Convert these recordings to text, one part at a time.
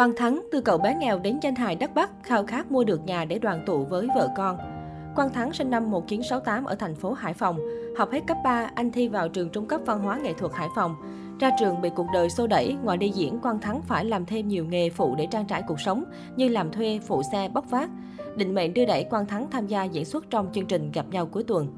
Quang Thắng từ cậu bé nghèo đến danh hài đất Bắc, khao khát mua được nhà để đoàn tụ với vợ con. Quang Thắng sinh năm 1968 ở thành phố Hải Phòng. Học hết cấp 3, anh thi vào trường trung cấp văn hóa nghệ thuật Hải Phòng. Ra trường bị cuộc đời xô đẩy, ngoài đi diễn, Quang Thắng phải làm thêm nhiều nghề phụ để trang trải cuộc sống, như làm thuê, phụ xe, bốc vác. Định mệnh đưa đẩy Quang Thắng tham gia diễn xuất trong chương trình Gặp nhau cuối tuần.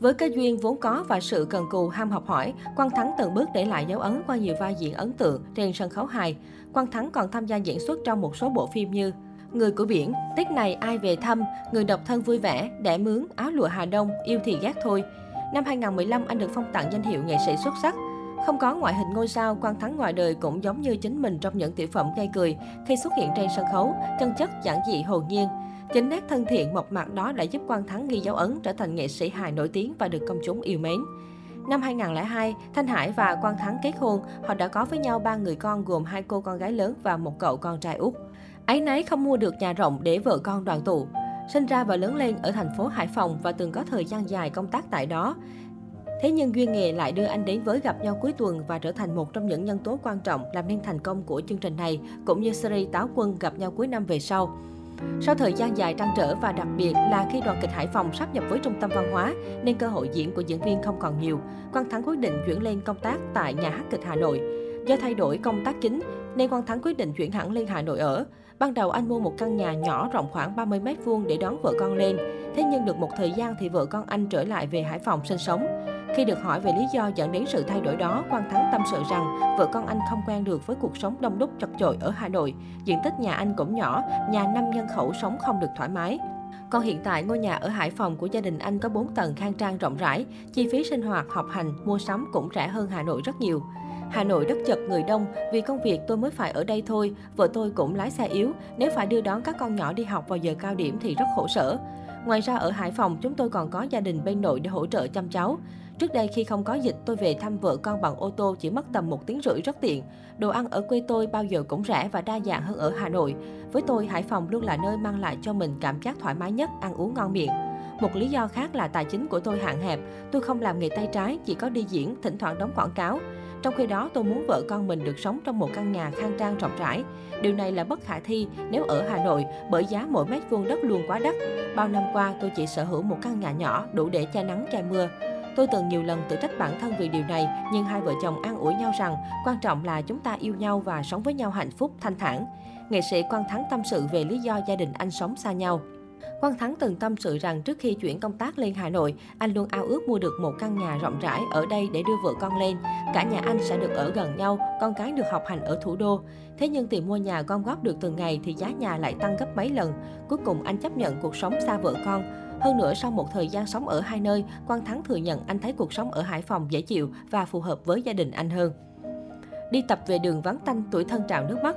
Với cái duyên vốn có và sự cần cù ham học hỏi, Quang Thắng từng bước để lại dấu ấn qua nhiều vai diễn ấn tượng trên sân khấu hài. Quang Thắng còn tham gia diễn xuất trong một số bộ phim như Người của biển, Tết này ai về thăm, Người độc thân vui vẻ, Đẻ mướn, Áo lụa Hà Đông, Yêu thì ghét thôi. Năm 2015, anh được phong tặng danh hiệu nghệ sĩ xuất sắc. Không có ngoại hình ngôi sao, Quang Thắng ngoài đời cũng giống như chính mình trong những tiểu phẩm gây cười khi xuất hiện trên sân khấu, chân chất, giản dị, hồn nhiên. Chính nét thân thiện mộc mạc đó đã giúp Quang Thắng ghi dấu ấn trở thành nghệ sĩ hài nổi tiếng và được công chúng yêu mến. Năm 2002, Thanh Hải và Quang Thắng kết hôn, họ đã có với nhau ba người con gồm hai cô con gái lớn và một cậu con trai út. Ấy nấy không mua được nhà rộng để vợ con đoàn tụ. Sinh ra và lớn lên ở thành phố Hải Phòng và từng có thời gian dài công tác tại đó. Thế nhưng duyên nghề lại đưa anh đến với gặp nhau cuối tuần và trở thành một trong những nhân tố quan trọng làm nên thành công của chương trình này, cũng như series Táo Quân gặp nhau cuối năm về sau. Sau thời gian dài trăn trở và đặc biệt là khi đoàn kịch Hải Phòng sắp nhập với trung tâm văn hóa nên cơ hội diễn của diễn viên không còn nhiều, Quang Thắng quyết định chuyển lên công tác tại nhà hát kịch Hà Nội. Do thay đổi công tác chính nên Quang Thắng quyết định chuyển hẳn lên Hà Nội ở. Ban đầu anh mua một căn nhà nhỏ rộng khoảng 30 m vuông để đón vợ con lên. Thế nhưng được một thời gian thì vợ con anh trở lại về Hải Phòng sinh sống. Khi được hỏi về lý do dẫn đến sự thay đổi đó, Quang Thắng tâm sự rằng vợ con anh không quen được với cuộc sống đông đúc chật chội ở Hà Nội. Diện tích nhà anh cũng nhỏ, nhà 5 nhân khẩu sống không được thoải mái. Còn hiện tại, ngôi nhà ở Hải Phòng của gia đình anh có 4 tầng khang trang rộng rãi, chi phí sinh hoạt, học hành, mua sắm cũng rẻ hơn Hà Nội rất nhiều. Hà Nội đất chật người đông, vì công việc tôi mới phải ở đây thôi, vợ tôi cũng lái xe yếu, nếu phải đưa đón các con nhỏ đi học vào giờ cao điểm thì rất khổ sở. Ngoài ra ở Hải Phòng chúng tôi còn có gia đình bên nội để hỗ trợ chăm cháu. Trước đây khi không có dịch tôi về thăm vợ con bằng ô tô chỉ mất tầm một tiếng rưỡi rất tiện. Đồ ăn ở quê tôi bao giờ cũng rẻ và đa dạng hơn ở Hà Nội. Với tôi Hải Phòng luôn là nơi mang lại cho mình cảm giác thoải mái nhất, ăn uống ngon miệng. Một lý do khác là tài chính của tôi hạn hẹp. Tôi không làm nghề tay trái, chỉ có đi diễn, thỉnh thoảng đóng quảng cáo. Trong khi đó, tôi muốn vợ con mình được sống trong một căn nhà khang trang rộng rãi. Điều này là bất khả thi nếu ở Hà Nội bởi giá mỗi mét vuông đất luôn quá đắt. Bao năm qua, tôi chỉ sở hữu một căn nhà nhỏ đủ để che nắng che mưa. Tôi từng nhiều lần tự trách bản thân vì điều này, nhưng hai vợ chồng an ủi nhau rằng quan trọng là chúng ta yêu nhau và sống với nhau hạnh phúc, thanh thản. Nghệ sĩ Quang Thắng tâm sự về lý do gia đình anh sống xa nhau. Quang Thắng từng tâm sự rằng trước khi chuyển công tác lên Hà Nội, anh luôn ao ước mua được một căn nhà rộng rãi ở đây để đưa vợ con lên. Cả nhà anh sẽ được ở gần nhau, con cái được học hành ở thủ đô. Thế nhưng tiền mua nhà gom góp được từng ngày thì giá nhà lại tăng gấp mấy lần. Cuối cùng anh chấp nhận cuộc sống xa vợ con. Hơn nữa, sau một thời gian sống ở hai nơi, Quang Thắng thừa nhận anh thấy cuộc sống ở Hải Phòng dễ chịu và phù hợp với gia đình anh hơn. Đi tập về đường vắng tanh, tuổi thân trào nước mắt.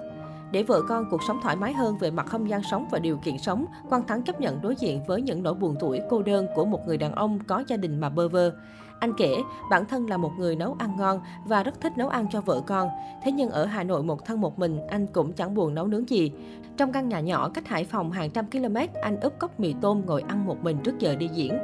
Để vợ con cuộc sống thoải mái hơn về mặt không gian sống và điều kiện sống, Quang Thắng chấp nhận đối diện với những nỗi buồn tuổi cô đơn của một người đàn ông có gia đình mà bơ vơ. Anh kể, bản thân là một người nấu ăn ngon và rất thích nấu ăn cho vợ con. Thế nhưng ở Hà Nội một thân một mình, anh cũng chẳng buồn nấu nướng gì. Trong căn nhà nhỏ cách Hải Phòng hàng trăm km, anh úp cốc mì tôm ngồi ăn một mình trước giờ đi diễn.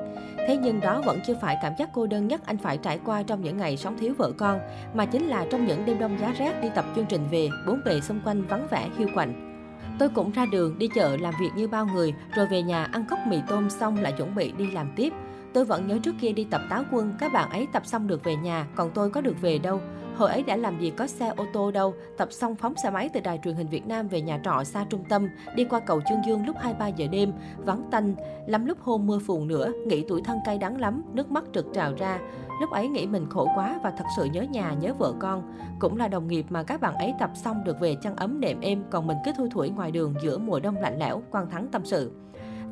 Thế nhưng đó vẫn chưa phải cảm giác cô đơn nhất anh phải trải qua trong những ngày sống thiếu vợ con, mà chính là trong những đêm đông giá rét đi tập chương trình về, bốn bề xung quanh vắng vẻ hiu quạnh. Tôi cũng ra đường, đi chợ làm việc như bao người, rồi về nhà ăn cốc mì tôm xong lại chuẩn bị đi làm tiếp. Tôi vẫn nhớ trước kia đi tập táo quân, các bạn ấy tập xong được về nhà, còn tôi có được về đâu. Hồi ấy đã làm gì có xe ô tô đâu, tập xong phóng xe máy từ đài truyền hình Việt Nam về nhà trọ xa trung tâm, đi qua cầu Chương Dương lúc 2-3 giờ đêm, vắng tanh, lắm lúc hôm mưa phùn nữa, nghĩ tuổi thân cay đắng lắm, nước mắt trực trào ra. Lúc ấy nghĩ mình khổ quá và thật sự nhớ nhà, nhớ vợ con. Cũng là đồng nghiệp mà các bạn ấy tập xong được về chăn ấm nệm êm, còn mình cứ thui thủi ngoài đường giữa mùa đông lạnh lẽo, quan thắng tâm sự.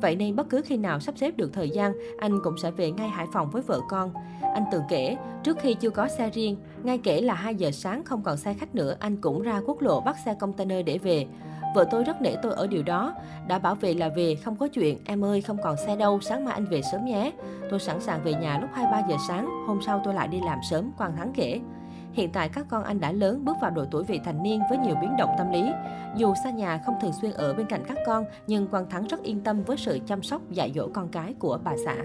Vậy nên bất cứ khi nào sắp xếp được thời gian, anh cũng sẽ về ngay Hải Phòng với vợ con. Anh từng kể, trước khi chưa có xe riêng, ngay kể là 2 giờ sáng không còn xe khách nữa, anh cũng ra quốc lộ bắt xe container để về. Vợ tôi rất nể tôi ở điều đó. Đã bảo về là về, không có chuyện. Em ơi, không còn xe đâu, sáng mai anh về sớm nhé. Tôi sẵn sàng về nhà lúc 2-3 giờ sáng, hôm sau tôi lại đi làm sớm, Quang Thắng kể. Hiện tại các con anh đã lớn bước vào độ tuổi vị thành niên với nhiều biến động tâm lý. Dù xa nhà không thường xuyên ở bên cạnh các con, nhưng Quang Thắng rất yên tâm với sự chăm sóc dạy dỗ con cái của bà xã.